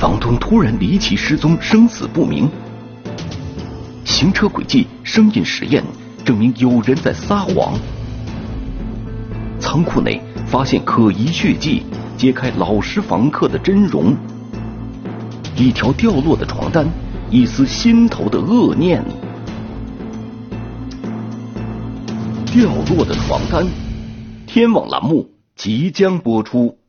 房东突然离奇失踪，生死不明。行车轨迹、声音实验证明有人在撒谎。仓库内发现可疑血迹，揭开老实房客的真容。一条掉落的床单，一丝心头的恶念。掉落的床单，天网栏目即将播出。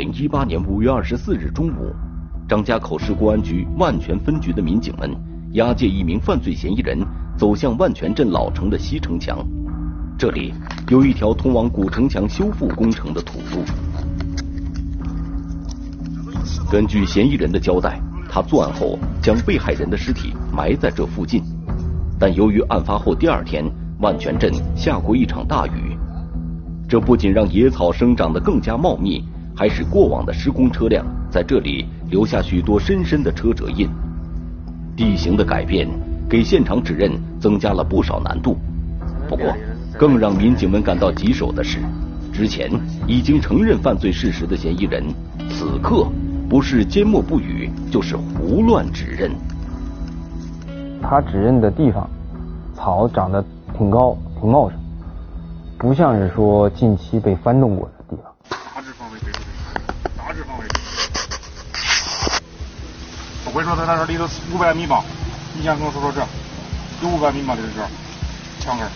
零一八年五月二十四日中午，张家口市公安局万泉分局的民警们押解一名犯罪嫌疑人走向万泉镇老城的西城墙。这里有一条通往古城墙修复工程的土路。根据嫌疑人的交代，他作案后将被害人的尸体埋在这附近。但由于案发后第二天万泉镇下过一场大雨，这不仅让野草生长得更加茂密。还使过往的施工车辆在这里留下许多深深的车辙印。地形的改变给现场指认增加了不少难度。不过，更让民警们感到棘手的是，之前已经承认犯罪事实的嫌疑人，此刻不是缄默不语，就是胡乱指认。他指认的地方，草长得挺高、挺茂盛，不像是说近期被翻动过的。不会说他那这里头五百米吧？你先跟我说说这，有五百米吗？这是这墙根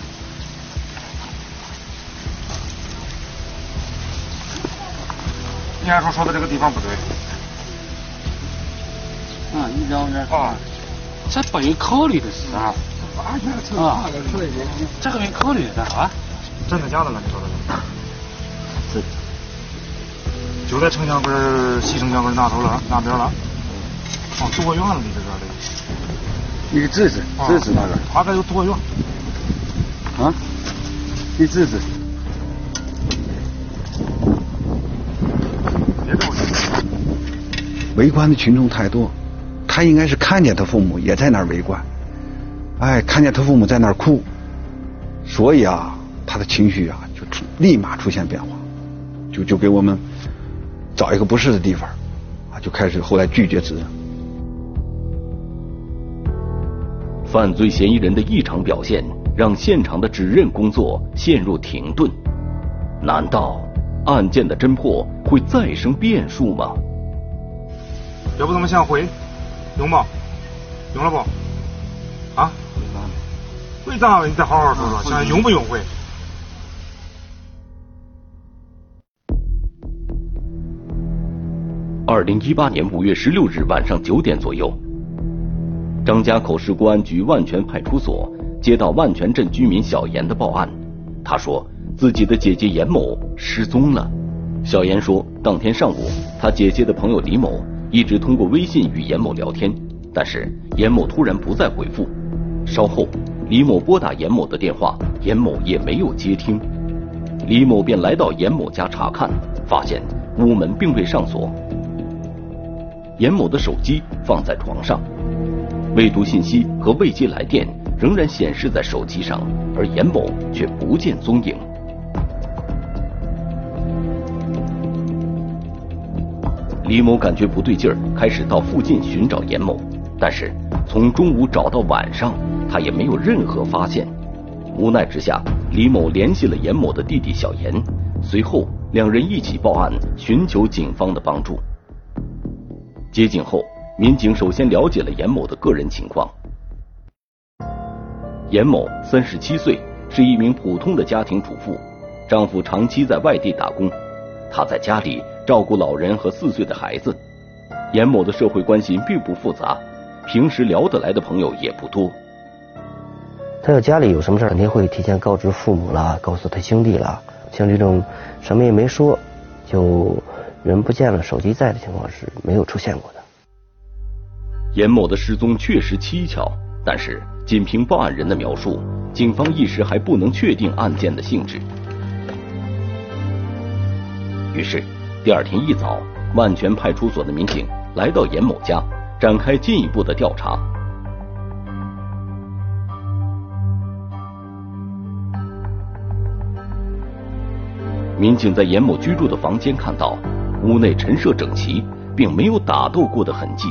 你还说说的这个地方不对？啊，你这这啊，这不用考虑的是啊。啊，这个没考虑的啊？真的假的了？你说的？是。就在城墙根儿、西城墙根儿那头了，那边了。哦，多远了？你这个的？你指指，指指那个？大概有多远？啊？你指指。围观的群众太多，他应该是看见他父母也在那儿围观，哎，看见他父母在那儿哭，所以啊，他的情绪啊就出立马出现变化，就就给我们找一个不是的地方，啊，就开始后来拒绝指认。犯罪嫌疑人的异常表现，让现场的指认工作陷入停顿。难道案件的侦破会再生变数吗？要不咱们先回，用不？用了不？啊？为啥？你再好好说说，现在用不用回？二零一八年五月十六日晚上九点左右。张家口市公安局万泉派出所接到万泉镇居民小严的报案，他说自己的姐姐严某失踪了。小严说，当天上午，他姐姐的朋友李某一直通过微信与严某聊天，但是严某突然不再回复。稍后，李某拨打严某的电话，严某也没有接听。李某便来到严某家查看，发现屋门并未上锁，严某的手机放在床上。未读信息和未接来电仍然显示在手机上，而严某却不见踪影。李某感觉不对劲儿，开始到附近寻找严某，但是从中午找到晚上，他也没有任何发现。无奈之下，李某联系了严某的弟弟小严，随后两人一起报案，寻求警方的帮助。接警后。民警首先了解了严某的个人情况。严某三十七岁，是一名普通的家庭主妇，丈夫长期在外地打工，她在家里照顾老人和四岁的孩子。严某的社会关系并不复杂，平时聊得来的朋友也不多。他要家里有什么事肯定会提前告知父母啦，告诉他兄弟啦。像这种什么也没说，就人不见了，手机在的情况是没有出现过的。严某的失踪确实蹊跷，但是仅凭报案人的描述，警方一时还不能确定案件的性质。于是，第二天一早，万全派出所的民警来到严某家，展开进一步的调查。民警在严某居住的房间看到，屋内陈设整齐，并没有打斗过的痕迹。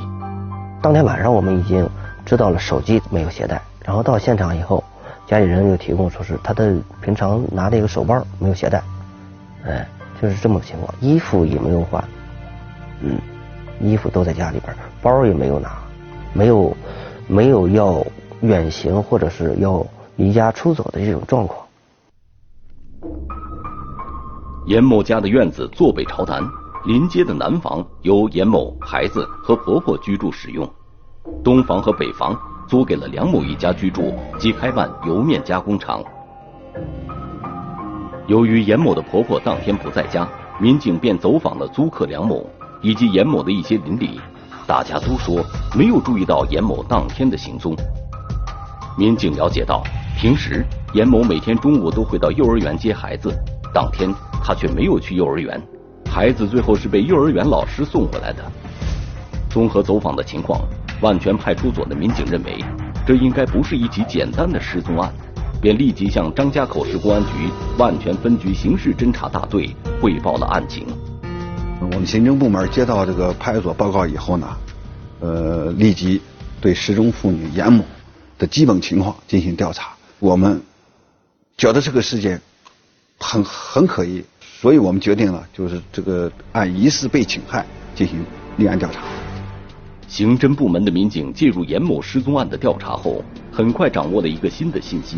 当天晚上，我们已经知道了手机没有携带，然后到现场以后，家里人又提供说是他的平常拿的一个手包没有携带，哎。就是这么个情况，衣服也没有换，嗯，衣服都在家里边，包也没有拿，没有没有要远行或者是要离家出走的这种状况。严某家的院子坐北朝南，临街的南房由严某孩子和婆婆居住使用，东房和北房租给了梁某一家居住及开办油面加工厂。由于严某的婆婆当天不在家，民警便走访了租客梁某以及严某的一些邻里，大家都说没有注意到严某当天的行踪。民警了解到，平时严某每天中午都会到幼儿园接孩子，当天他却没有去幼儿园，孩子最后是被幼儿园老师送回来的。综合走访的情况，万全派出所的民警认为，这应该不是一起简单的失踪案。便立即向张家口市公安局万全分局刑事侦查大队汇报了案情。我们刑侦部门接到这个派出所报告以后呢，呃，立即对失踪妇女严某的基本情况进行调查。我们觉得这个事件很很可疑，所以我们决定了，就是这个按疑似被侵害进行立案调查。刑侦部门的民警介入严某失踪案的调查后，很快掌握了一个新的信息。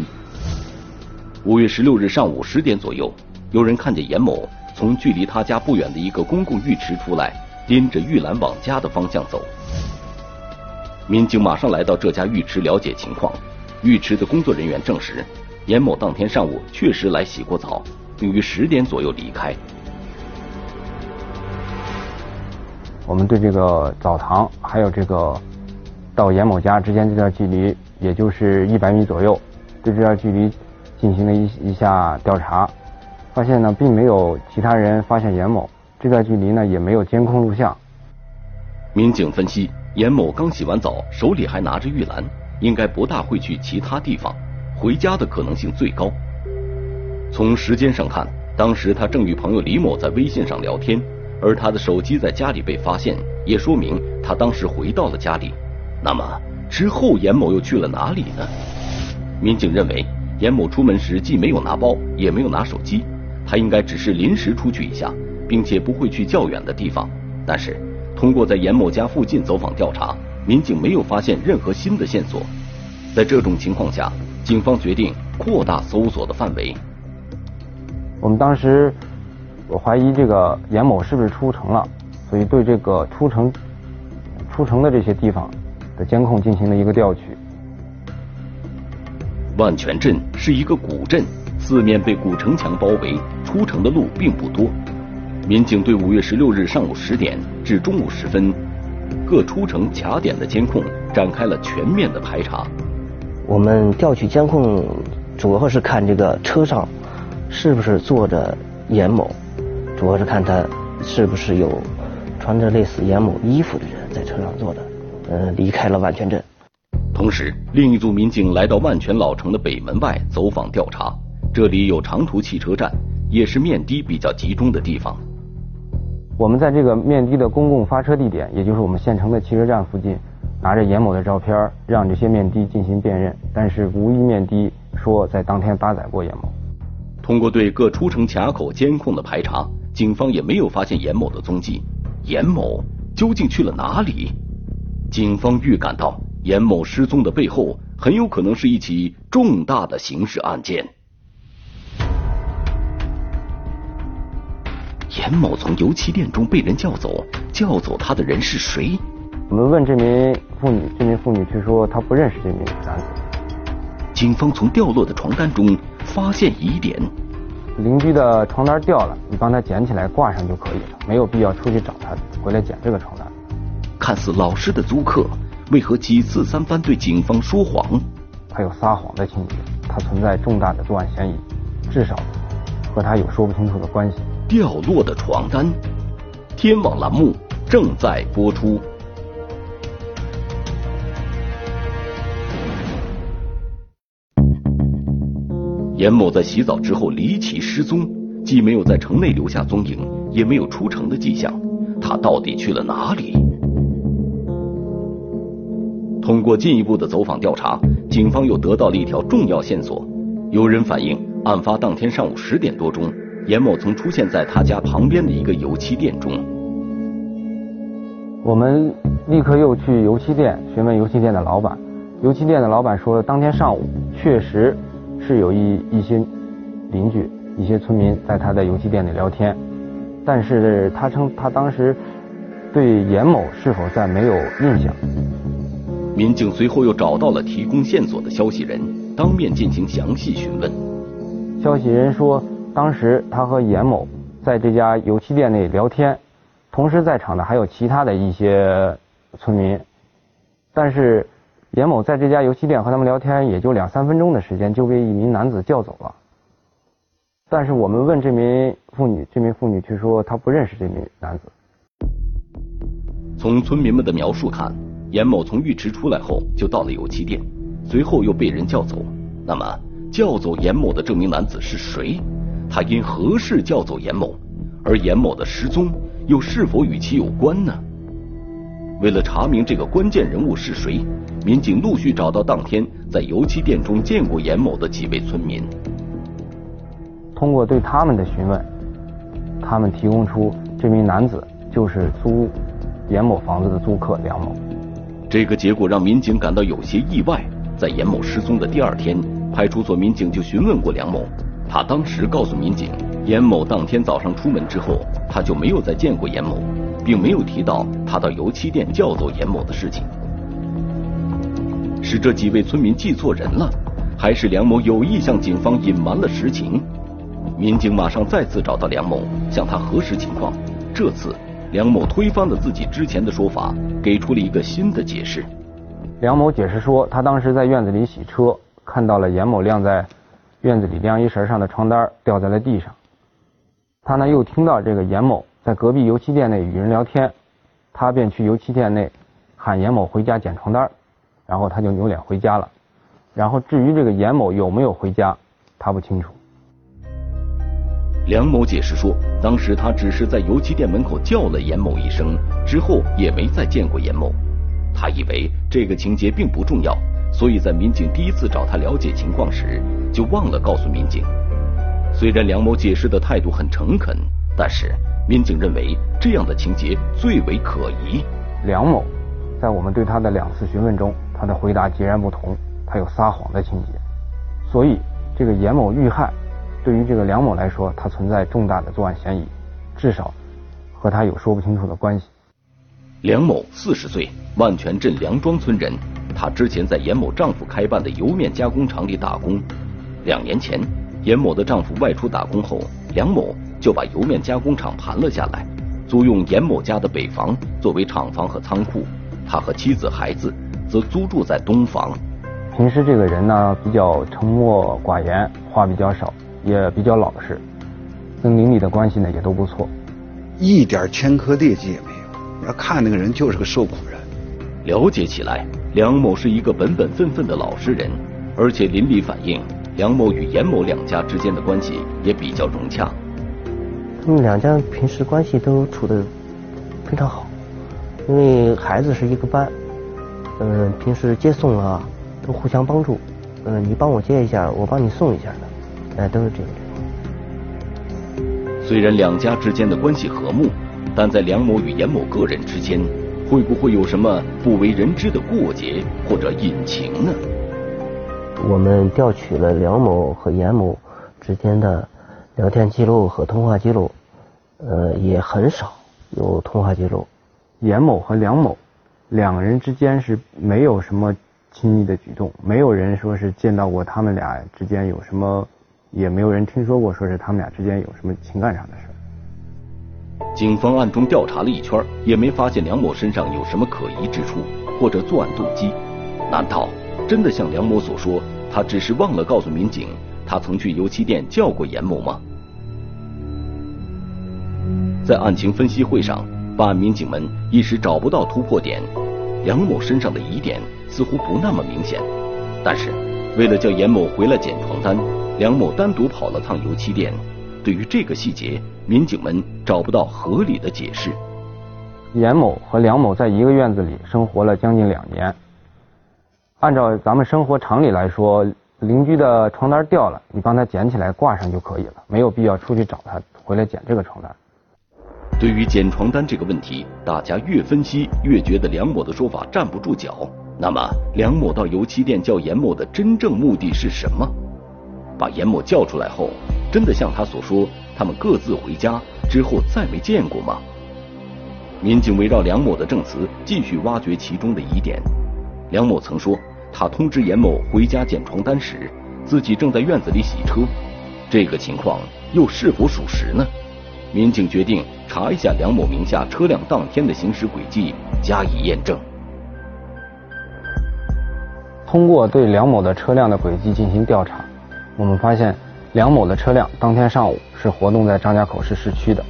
五月十六日上午十点左右，有人看见严某从距离他家不远的一个公共浴池出来，拎着玉兰往家的方向走。民警马上来到这家浴池了解情况，浴池的工作人员证实，严某当天上午确实来洗过澡，并于十点左右离开。我们对这个澡堂还有这个到严某家之间这段距离，也就是一百米左右，对这段距离。进行了一一下调查，发现呢并没有其他人发现严某，这段距离呢也没有监控录像。民警分析，严某刚洗完澡，手里还拿着浴篮，应该不大会去其他地方，回家的可能性最高。从时间上看，当时他正与朋友李某在微信上聊天，而他的手机在家里被发现，也说明他当时回到了家里。那么之后严某又去了哪里呢？民警认为。严某出门时既没有拿包，也没有拿手机，他应该只是临时出去一下，并且不会去较远的地方。但是，通过在严某家附近走访调查，民警没有发现任何新的线索。在这种情况下，警方决定扩大搜索的范围。我们当时我怀疑这个严某是不是出城了，所以对这个出城出城的这些地方的监控进行了一个调取。万全镇是一个古镇，四面被古城墙包围，出城的路并不多。民警对五月十六日上午十点至中午时分各出城卡点的监控展开了全面的排查。我们调取监控，主要是看这个车上是不是坐着严某，主要是看他是不是有穿着类似严某衣服的人在车上坐着，呃，离开了万全镇。同时，另一组民警来到万全老城的北门外走访调查，这里有长途汽车站，也是面的比较集中的地方。我们在这个面的的公共发车地点，也就是我们县城的汽车站附近，拿着严某的照片，让这些面的进行辨认，但是无一面的说在当天搭载过严某。通过对各出城卡口监控的排查，警方也没有发现严某的踪迹。严某究竟去了哪里？警方预感到。严某失踪的背后，很有可能是一起重大的刑事案件。严某从油漆店中被人叫走，叫走他的人是谁？我们问这名妇女，这名妇女却说她不认识这名男子。警方从掉落的床单中发现疑点。邻居的床单掉了，你帮他捡起来挂上就可以了，没有必要出去找他回来捡这个床单。看似老实的租客。为何几次三番对警方说谎？他有撒谎的情节，他存在重大的作案嫌疑，至少和他有说不清楚的关系。掉落的床单，天网栏目正在播出。严某在洗澡之后离奇失踪，既没有在城内留下踪影，也没有出城的迹象，他到底去了哪里？通过进一步的走访调查，警方又得到了一条重要线索。有人反映，案发当天上午十点多钟，严某曾出现在他家旁边的一个油漆店中。我们立刻又去油漆店询问油漆店的老板，油漆店的老板说，当天上午确实。是有一一些邻居、一些村民在他的油漆店里聊天，但是他称他当时对严某是否在没有印象。民警随后又找到了提供线索的消息人，当面进行详细询问。消息人说，当时他和严某在这家油漆店内聊天，同时在场的还有其他的一些村民，但是。严某在这家油漆店和他们聊天，也就两三分钟的时间，就被一名男子叫走了。但是我们问这名妇女，这名妇女却说她不认识这名男子。从村民们的描述看，严某从浴池出来后就到了油漆店，随后又被人叫走。那么，叫走严某的这名男子是谁？他因何事叫走严某？而严某的失踪又是否与其有关呢？为了查明这个关键人物是谁，民警陆续找到当天在油漆店中见过严某的几位村民。通过对他们的询问，他们提供出这名男子就是租严某房子的租客梁某。这个结果让民警感到有些意外。在严某失踪的第二天，派出所民警就询问过梁某，他当时告诉民警，严某当天早上出门之后，他就没有再见过严某。并没有提到他到油漆店叫走严某的事情，是这几位村民记错人了，还是梁某有意向警方隐瞒了实情？民警马上再次找到梁某，向他核实情况。这次，梁某推翻了自己之前的说法，给出了一个新的解释。梁某解释说，他当时在院子里洗车，看到了严某晾在院子里晾衣绳上的床单掉在了地上，他呢又听到这个严某。在隔壁油漆店内与人聊天，他便去油漆店内喊严某回家捡床单，然后他就扭脸回家了。然后至于这个严某有没有回家，他不清楚。梁某解释说，当时他只是在油漆店门口叫了严某一声，之后也没再见过严某。他以为这个情节并不重要，所以在民警第一次找他了解情况时，就忘了告诉民警。虽然梁某解释的态度很诚恳，但是。民警认为这样的情节最为可疑。梁某在我们对他的两次询问中，他的回答截然不同，他有撒谎的情节。所以，这个严某遇害，对于这个梁某来说，他存在重大的作案嫌疑，至少和他有说不清楚的关系。梁某四十岁，万泉镇梁庄村人。他之前在严某丈夫开办的油面加工厂里打工。两年前，严某的丈夫外出打工后，梁某。就把油面加工厂盘了下来，租用严某家的北房作为厂房和仓库。他和妻子、孩子则租住在东房。平时这个人呢，比较沉默寡言，话比较少，也比较老实，跟邻里的关系呢也都不错，一点前科劣迹也没有。要看那个人就是个受苦人。了解起来，梁某是一个本本分分的老实人，而且邻里反映，梁某与严某两家之间的关系也比较融洽。他们两家平时关系都处的非常好，因为孩子是一个班，嗯，平时接送啊都互相帮助，嗯，你帮我接一下，我帮你送一下的，哎，都是这样。虽然两家之间的关系和睦，但在梁某与严某个人之间，会不会有什么不为人知的过节或者隐情呢？我们调取了梁某和严某之间的。聊天记录和通话记录，呃，也很少有通话记录。严某和梁某两人之间是没有什么亲密的举动，没有人说是见到过他们俩之间有什么，也没有人听说过说是他们俩之间有什么情感上的事。警方暗中调查了一圈，也没发现梁某身上有什么可疑之处或者作案动机。难道真的像梁某所说，他只是忘了告诉民警，他曾去油漆店叫过严某吗？在案情分析会上，办案民警们一时找不到突破点。梁某身上的疑点似乎不那么明显，但是为了叫严某回来捡床单，梁某单独跑了趟油漆店。对于这个细节，民警们找不到合理的解释。严某和梁某在一个院子里生活了将近两年。按照咱们生活常理来说，邻居的床单掉了，你帮他捡起来挂上就可以了，没有必要出去找他回来捡这个床单。对于捡床单这个问题，大家越分析越觉得梁某的说法站不住脚。那么，梁某到油漆店叫严某的真正目的是什么？把严某叫出来后，真的像他所说，他们各自回家之后再没见过吗？民警围绕梁某的证词继续挖掘其中的疑点。梁某曾说，他通知严某回家捡床单时，自己正在院子里洗车。这个情况又是否属实呢？民警决定查一下梁某名下车辆当天的行驶轨迹，加以验证。通过对梁某的车辆的轨迹进行调查，我们发现梁某的车辆当天上午是活动在张家口市市区的，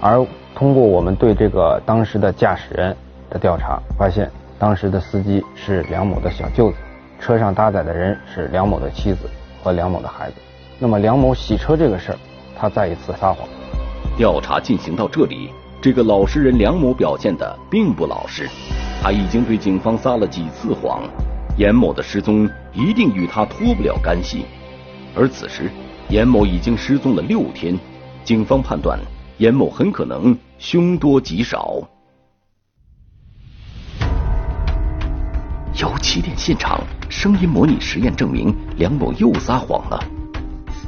而通过我们对这个当时的驾驶人的调查，发现当时的司机是梁某的小舅子，车上搭载的人是梁某的妻子和梁某的孩子。那么梁某洗车这个事儿，他再一次撒谎。调查进行到这里，这个老实人梁某表现的并不老实，他已经对警方撒了几次谎。严某的失踪一定与他脱不了干系，而此时严某已经失踪了六天，警方判断严某很可能凶多吉少。有起点现场声音模拟实验证明，梁某又撒谎了。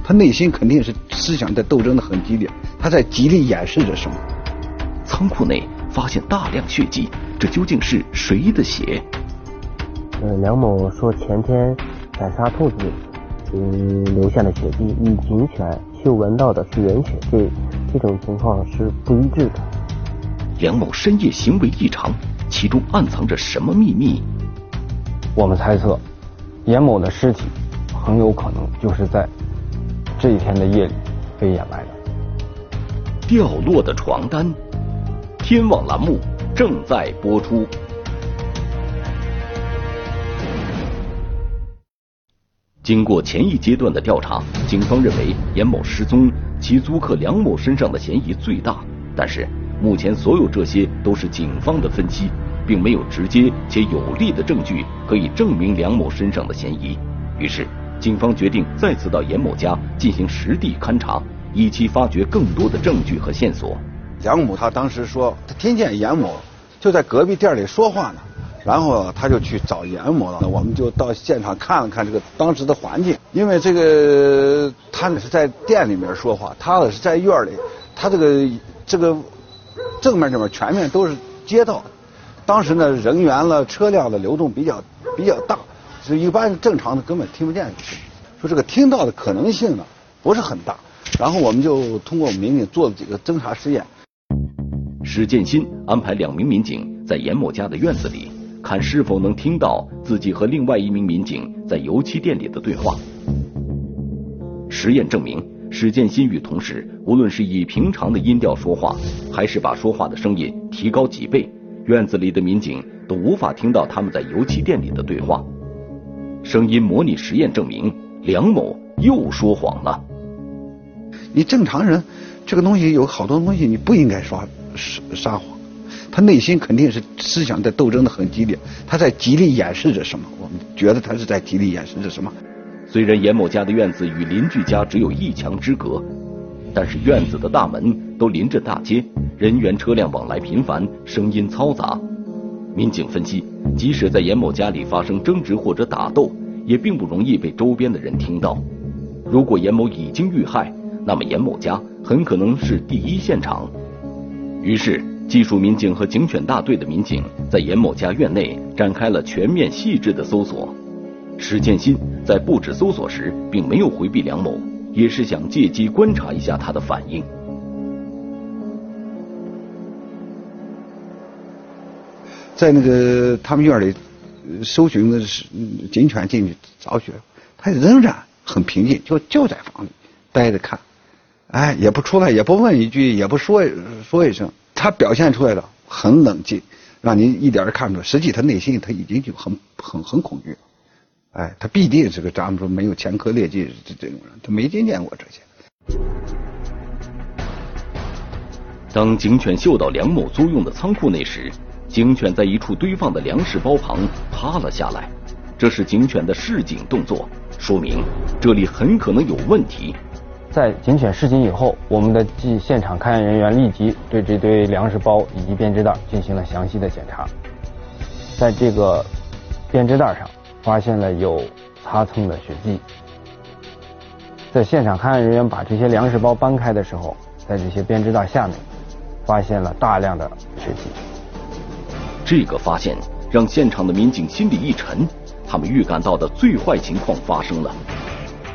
他内心肯定是思想在斗争的很激烈，他在极力掩饰着什么？仓库内发现大量血迹，这究竟是谁的血？呃，梁某说前天在杀兔子，嗯，留下的血迹与警犬嗅闻到的是人血，这这种情况是不一致的。梁某深夜行为异常，其中暗藏着什么秘密？我们猜测，严某的尸体很有可能就是在。这一天的夜里被掩埋了。掉落的床单，天网栏目正在播出。经过前一阶段的调查，警方认为严某失踪，其租客梁某身上的嫌疑最大。但是目前所有这些都是警方的分析，并没有直接且有力的证据可以证明梁某身上的嫌疑。于是。警方决定再次到严某家进行实地勘查，以期发掘更多的证据和线索。梁某他当时说，他听见严某就在隔壁店里说话呢，然后他就去找严某了。我们就到现场看了看这个当时的环境，因为这个他是在店里面说话，他呢是在院里，他这个这个正面这面全面都是街道，当时呢人员了车辆的流动比较比较大。就一般正常的根本听不见，说这个听到的可能性呢不是很大。然后我们就通过民警做了几个侦查实验。史建新安排两名民警在严某家的院子里，看是否能听到自己和另外一名民警在油漆店里的对话。实验证明，史建新与同事无论是以平常的音调说话，还是把说话的声音提高几倍，院子里的民警都无法听到他们在油漆店里的对话。声音模拟实验证明，梁某又说谎了。你正常人，这个东西有好多东西你不应该说撒撒谎。他内心肯定是思想在斗争的很激烈，他在极力掩饰着什么？我们觉得他是在极力掩饰着什么？虽然严某家的院子与邻居家只有一墙之隔，但是院子的大门都临着大街，人员车辆往来频繁，声音嘈杂。民警分析，即使在严某家里发生争执或者打斗，也并不容易被周边的人听到。如果严某已经遇害，那么严某家很可能是第一现场。于是，技术民警和警犬大队的民警在严某家院内展开了全面细致的搜索。史建新在布置搜索时，并没有回避梁某，也是想借机观察一下他的反应。在那个他们院里搜寻的是警犬进去找血，他仍然很平静，就就在房里待着看，哎，也不出来，也不问一句，也不说说一声，他表现出来的很冷静，让您一点都看不出，实际他内心他已经就很很很恐惧。了，哎，他必定是个咱们说没有前科劣迹这这种人，他没经见过这些。当警犬嗅到梁某租用的仓库内时，警犬在一处堆放的粮食包旁趴了下来，这是警犬的示警动作，说明这里很可能有问题。在警犬示警以后，我们的即现场勘验人员立即对这堆粮食包以及编织袋进行了详细的检查，在这个编织袋上发现了有擦蹭的血迹。在现场勘验人员把这些粮食包搬开的时候，在这些编织袋下面。发现了大量的血迹，这个发现让现场的民警心里一沉，他们预感到的最坏情况发生了，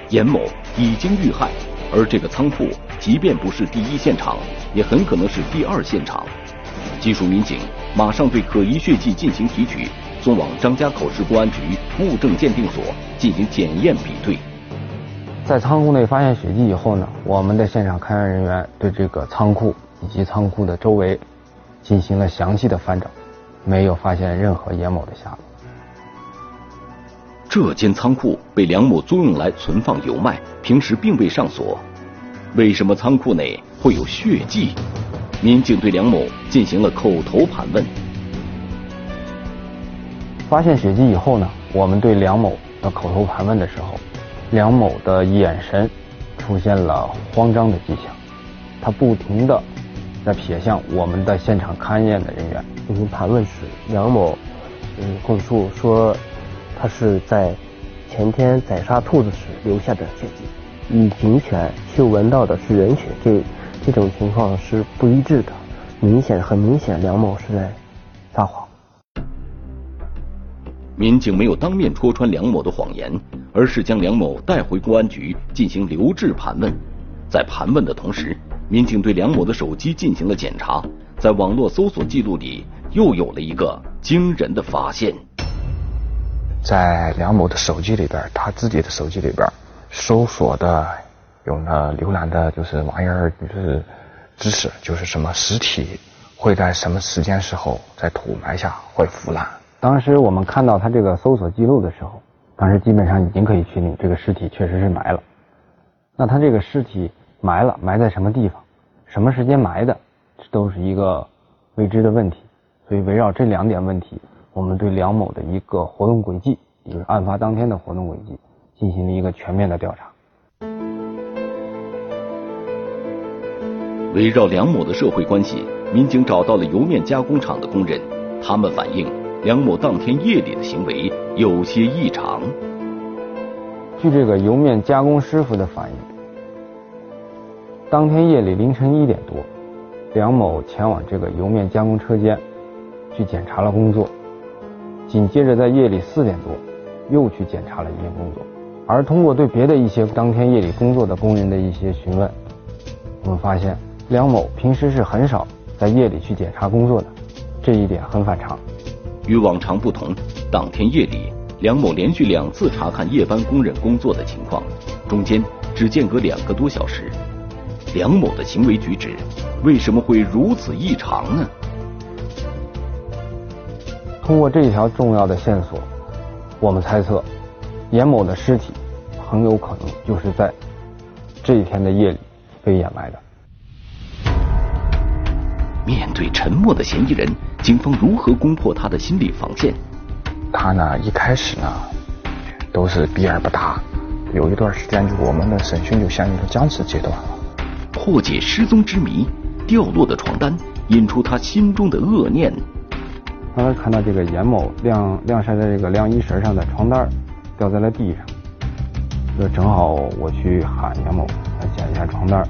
严某已经遇害，而这个仓库即便不是第一现场，也很可能是第二现场。技术民警马上对可疑血迹进行提取，送往张家口市公安局物证鉴定所进行检验比对。在仓库内发现血迹以后呢，我们的现场勘验人员对这个仓库。以及仓库的周围进行了详细的翻找，没有发现任何严某的下落。这间仓库被梁某租用来存放油麦，平时并未上锁。为什么仓库内会有血迹？民警对梁某进行了口头盘问。发现血迹以后呢，我们对梁某的口头盘问的时候，梁某的眼神出现了慌张的迹象，他不停的。在撇向我们的现场勘验的人员进行盘问时，梁某嗯供述说，他是在前天宰杀兔子时留下的血迹，与警犬嗅闻到的是人血，这这种情况是不一致的，明显很明显梁某是在撒谎。民警没有当面戳穿梁某的谎言，而是将梁某带回公安局进行留置盘问，在盘问的同时。民警对梁某的手机进行了检查，在网络搜索记录里又有了一个惊人的发现。在梁某的手机里边，他自己的手机里边搜索的有那浏览的就是玩意儿，就是知识，就是什么尸体会在什么时间时候在土埋下会腐烂。当时我们看到他这个搜索记录的时候，当时基本上已经可以确定这个尸体确实是埋了。那他这个尸体。埋了，埋在什么地方，什么时间埋的，这都是一个未知的问题。所以围绕这两点问题，我们对梁某的一个活动轨迹，也就是案发当天的活动轨迹，进行了一个全面的调查。围绕梁某的社会关系，民警找到了油面加工厂的工人，他们反映梁某当天夜里的行为有些异常。据这个油面加工师傅的反映。当天夜里凌晨一点多，梁某前往这个油面加工车间去检查了工作，紧接着在夜里四点多又去检查了一遍工作。而通过对别的一些当天夜里工作的工人的一些询问，我们发现梁某平时是很少在夜里去检查工作的，这一点很反常。与往常不同，当天夜里梁某连续两次查看夜班工人工作的情况，中间只间隔两个多小时。梁某的行为举止为什么会如此异常呢？通过这一条重要的线索，我们猜测，严某的尸体很有可能就是在这一天的夜里被掩埋的。面对沉默的嫌疑人，警方如何攻破他的心理防线？他呢，一开始呢都是避而不答，有一段时间就我们的审讯就陷入了僵持阶段了。破解失踪之谜，掉落的床单引出他心中的恶念。刚才看到这个严某晾晾晒在这个晾衣绳上的床单掉在了地上，那正好我去喊严某来捡一下床单。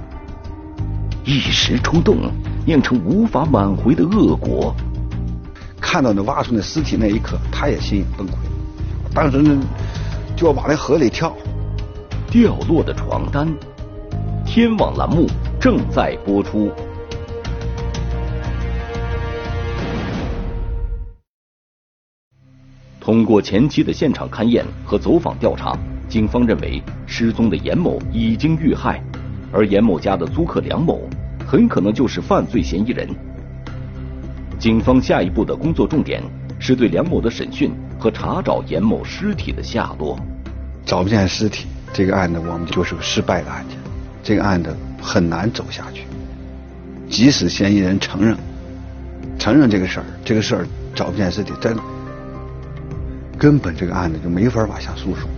一时冲动，酿成无法挽回的恶果。看到那挖出那尸体那一刻，他也心崩溃，当时呢就要往那河里跳。掉落的床单。天网栏目正在播出。通过前期的现场勘验和走访调查，警方认为失踪的严某已经遇害，而严某家的租客梁某很可能就是犯罪嫌疑人。警方下一步的工作重点是对梁某的审讯和查找严某尸体的下落。找不见尸体，这个案子我们就是个失败的案件，这个案子很难走下去。即使嫌疑人承认承认这个事儿，这个事儿找不见尸体，但根本这个案子就没法往下诉讼。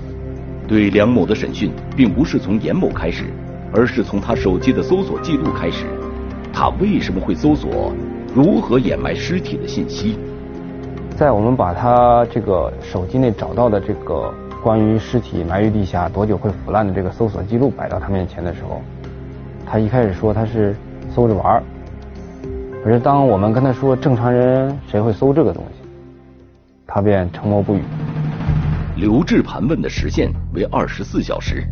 对梁某的审讯，并不是从严某开始，而是从他手机的搜索记录开始。他为什么会搜索如何掩埋尸体的信息？在我们把他这个手机内找到的这个关于尸体埋于地下多久会腐烂的这个搜索记录摆到他面前的时候，他一开始说他是搜着玩儿。可是当我们跟他说正常人谁会搜这个东西，他便沉默不语。留置盘问的时限为二十四小时，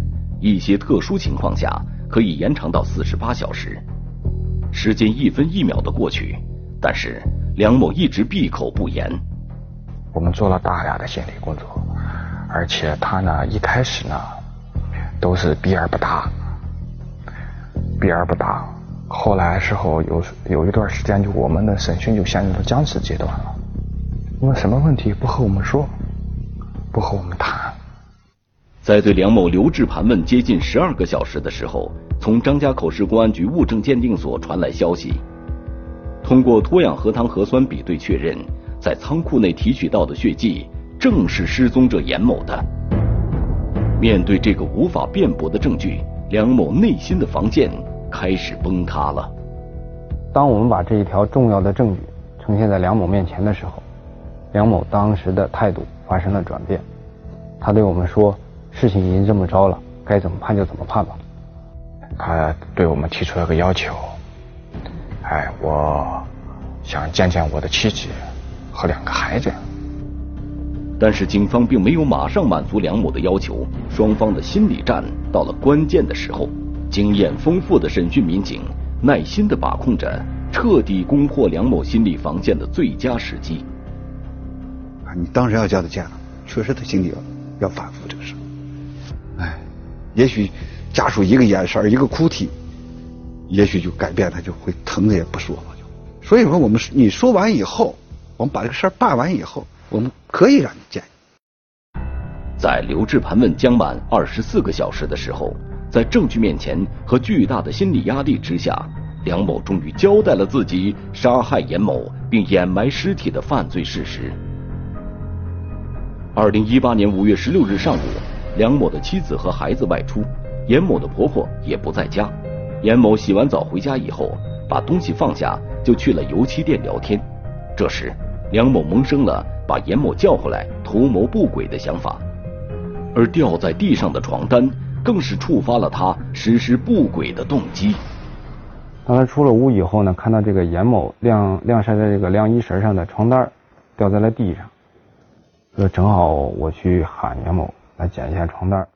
一些特殊情况下可以延长到四十八小时。时间一分一秒的过去，但是梁某一直闭口不言。我们做了大量的心理工作，而且他呢一开始呢都是避而不答，避而不答。后来时候有有一段时间，就我们的审讯就陷入了僵持阶段了。问什么问题不和我们说，不和我们谈。在对梁某留置盘问接近十二个小时的时候，从张家口市公安局物证鉴定所传来消息，通过脱氧核糖核酸比对确认，在仓库内提取到的血迹正是失踪者严某的。面对这个无法辩驳的证据，梁某内心的防线。开始崩塌了。当我们把这一条重要的证据呈现在梁某面前的时候，梁某当时的态度发生了转变。他对我们说：“事情已经这么着了，该怎么判就怎么判吧。”他对我们提出了个要求：“哎，我想见见我的妻子和两个孩子。”但是警方并没有马上满足梁某的要求，双方的心理战到了关键的时候。经验丰富的审讯民警耐心的把控着彻底攻破梁某心理防线的最佳时机。啊，你当时要叫他见了，确实他心里要要反复这个事。哎，也许家属一个眼神一个哭啼，也许就改变他，就会疼的也不说了。就所以说，我们你说完以后，我们把这个事儿办完以后，我们可以让你见。在刘志盘问江满二十四个小时的时候。在证据面前和巨大的心理压力之下，梁某终于交代了自己杀害严某并掩埋尸体的犯罪事实。二零一八年五月十六日上午，梁某的妻子和孩子外出，严某的婆婆也不在家。严某洗完澡回家以后，把东西放下，就去了油漆店聊天。这时，梁某萌生了把严某叫回来图谋不轨的想法，而掉在地上的床单。更是触发了他实施不轨的动机。当他出了屋以后呢，看到这个严某晾晾晒在这个晾衣绳上的床单掉在了地上，说正好我去喊严某来捡一下床单。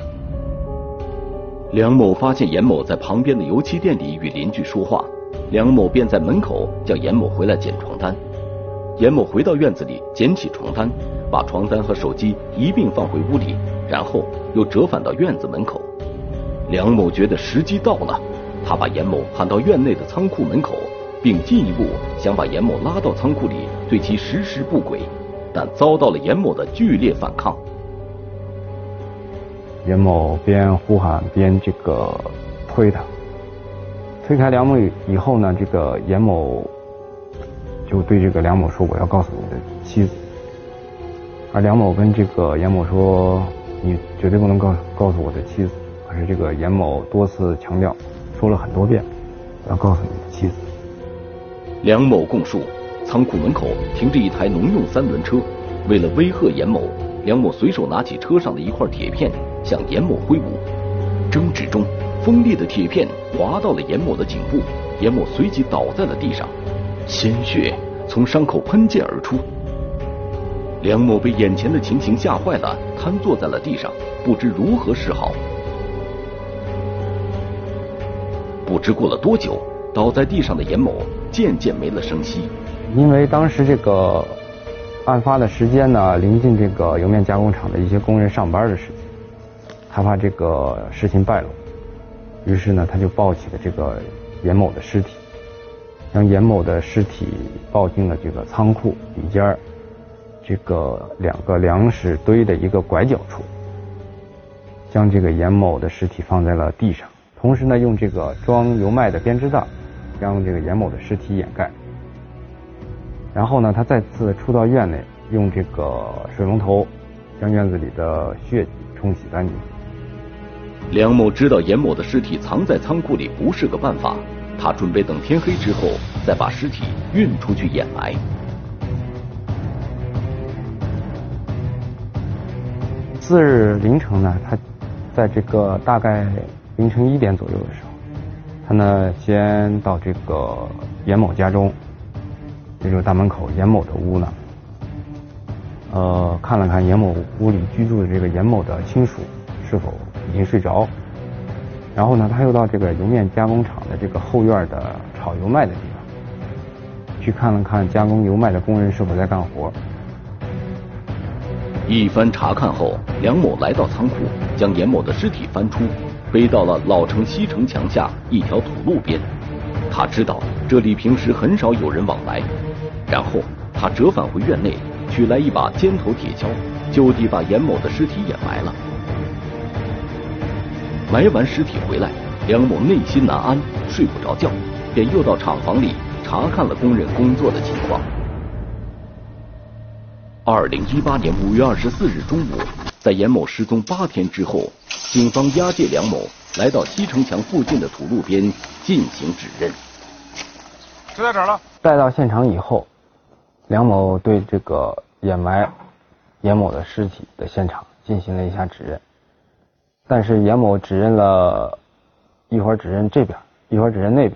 梁某发现严某在旁边的油漆店里与邻居说话，梁某便在门口叫严某回来捡床单。严某回到院子里捡起床单，把床单和手机一并放回屋里，然后又折返到院子门口。梁某觉得时机到了，他把严某喊到院内的仓库门口，并进一步想把严某拉到仓库里对其实施不轨，但遭到了严某的剧烈反抗。严某边呼喊边这个推他，推开梁某以后呢，这个严某就对这个梁某说：“我要告诉你的妻子。”而梁某跟这个严某说：“你绝对不能告告诉我的妻子。”是这个严某多次强调，说了很多遍，要告诉你的妻子。梁某供述，仓库门口停着一台农用三轮车，为了威吓严某，梁某随手拿起车上的一块铁片向严某挥舞，争执中，锋利的铁片划到了严某的颈部，严某随即倒在了地上，鲜血从伤口喷溅而出。梁某被眼前的情形吓坏了，瘫坐在了地上，不知如何是好。不知过了多久，倒在地上的严某渐渐没了声息。因为当时这个案发的时间呢，临近这个油面加工厂的一些工人上班的时间，他怕这个事情败露，于是呢，他就抱起了这个严某的尸体，将严某的尸体抱进了这个仓库里间儿这个两个粮食堆的一个拐角处，将这个严某的尸体放在了地上，同时呢，用这个装油麦的编织袋将这个严某的尸体掩盖。然后呢，他再次出到院内，用这个水龙头将院子里的血迹冲洗干净。梁某知道严某的尸体藏在仓库里不是个办法，他准备等天黑之后再把尸体运出去掩埋。次日凌晨呢，他在这个大概凌晨一点左右的时候，他呢先到这个严某家中，也就是大门口严某的屋呢，呃，看了看严某屋里居住的这个严某的亲属是否。已经睡着，然后呢，他又到这个油面加工厂的这个后院的炒油麦的地方，去看了看加工油麦的工人是否在干活。一番查看后，梁某来到仓库，将严某的尸体翻出，背到了老城西城墙下一条土路边。他知道这里平时很少有人往来，然后他折返回院内，取来一把尖头铁锹，就地把严某的尸体掩埋了。埋完尸体回来，梁某内心难安，睡不着觉，便又到厂房里查看了工人工作的情况。二零一八年五月二十四日中午，在严某失踪八天之后，警方押解梁某来到西城墙附近的土路边进行指认。就在这儿了。带到现场以后，梁某对这个掩埋严某的尸体的现场进行了一下指认。但是严某指认了一会儿指认这边，一会儿指认那边。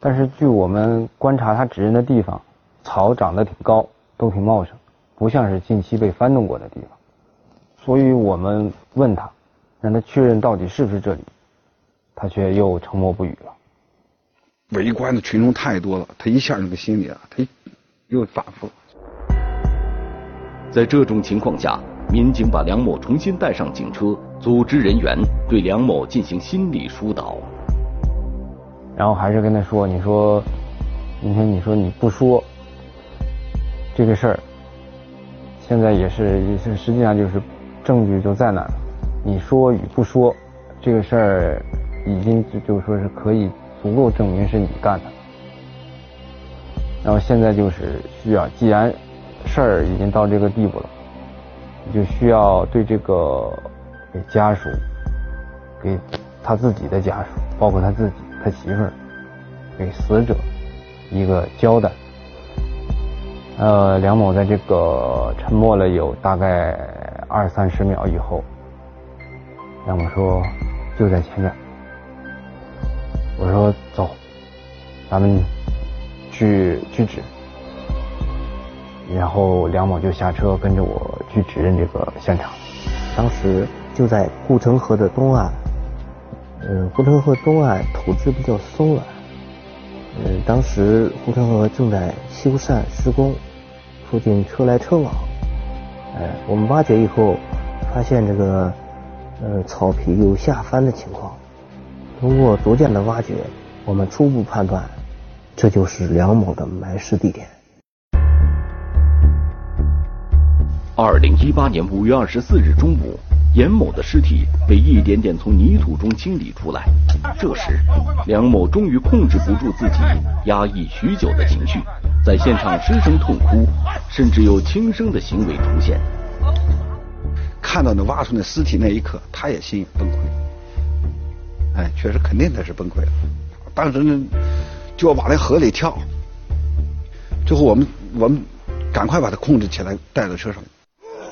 但是据我们观察，他指认的地方草长得挺高，都挺茂盛，不像是近期被翻动过的地方。所以我们问他，让他确认到底是不是这里，他却又沉默不语了。围观的群众太多了，他一下那个心里啊，他又反复。在这种情况下，民警把梁某重新带上警车。组织人员对梁某进行心理疏导，然后还是跟他说：“你说，今天你说你不说这个事儿，现在也是也是实际上就是证据就在那儿，你说与不说这个事儿，已经就就说是可以足够证明是你干的。然后现在就是需要，既然事儿已经到这个地步了，你就需要对这个。”给家属，给他自己的家属，包括他自己、他媳妇儿，给死者一个交代。呃，梁某在这个沉默了有大概二三十秒以后，梁某说：“就在前面。”我说：“走，咱们去去指。”然后梁某就下车跟着我去指认这个现场。当时。就在护城河的东岸，嗯，护城河东岸土质比较松软，嗯，当时护城河正在修缮施工，附近车来车往，哎，我们挖掘以后发现这个，呃，草皮有下翻的情况，通过逐渐的挖掘，我们初步判断，这就是梁某的埋尸地点。二零一八年五月二十四日中午。严某的尸体被一点点从泥土中清理出来，这时，梁某终于控制不住自己压抑许久的情绪，在现场失声痛哭，甚至有轻生的行为出现。看到那挖出那尸体那一刻，他也心崩溃。哎，确实肯定他是崩溃了，当时呢就要往那河里跳。最后我们我们赶快把他控制起来，带到车上。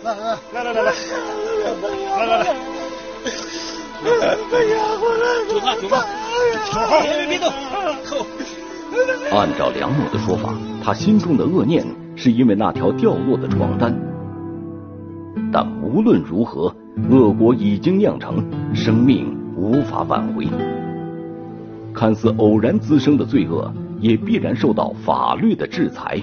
来来来来来来。来来来！哎呀，我来！九号九号九号，别别别动！按照梁某的说法，他心中的恶念是因为那条掉落的床单。但无论如何，恶果已经酿成，生命无法挽回。看似偶然滋生的罪恶，也必然受到法律的制裁。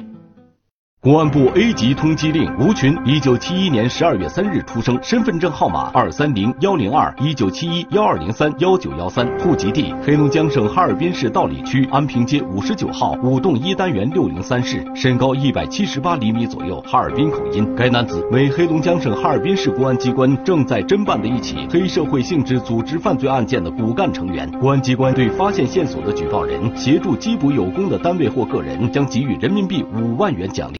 公安部 A 级通缉令：吴群，一九七一年十二月三日出生，身份证号码二三零幺零二一九七一幺二零三幺九幺三，户籍地黑龙江省哈尔滨市道里区安平街五十九号五栋一单元六零三室，身高一百七十八厘米左右，哈尔滨口音。该男子为黑龙江省哈尔滨市公安机关正在侦办的一起黑社会性质组织犯罪案件的骨干成员。公安机关对发现线索的举报人协助缉捕有功的单位或个人，将给予人民币五万元奖励。